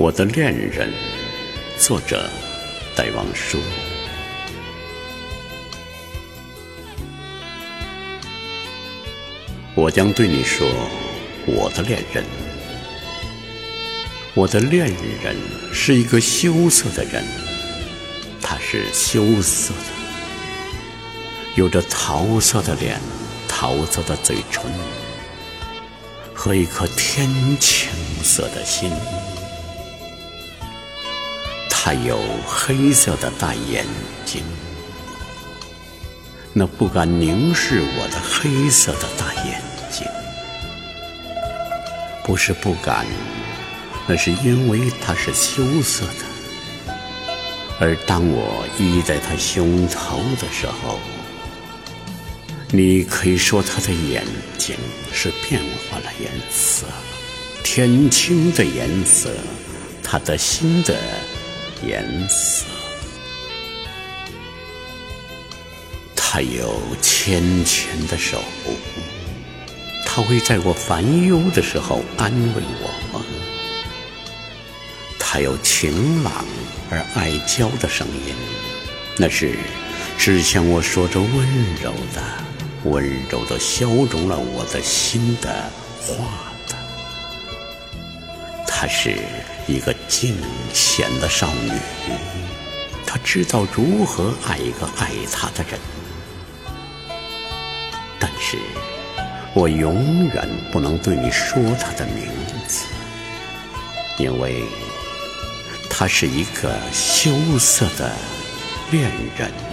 我的恋人，作者戴望舒。我将对你说，我的恋人，我的恋人是一个羞涩的人，他是羞涩的，有着桃色的脸，桃色的嘴唇，和一颗天青色的心。他有黑色的大眼睛，那不敢凝视我的黑色的大眼睛，不是不敢，那是因为他是羞涩的。而当我依在他胸头的时候，你可以说他的眼睛是变化了颜色，天青的颜色，他的心的。颜色，他有纤纤的手，他会在我烦忧的时候安慰我。他有晴朗而爱娇的声音，那是只向我说着温柔的、温柔的消融了我的心的话。她是一个尽贤的少女，她知道如何爱一个爱她的人，但是我永远不能对你说她的名字，因为她是一个羞涩的恋人。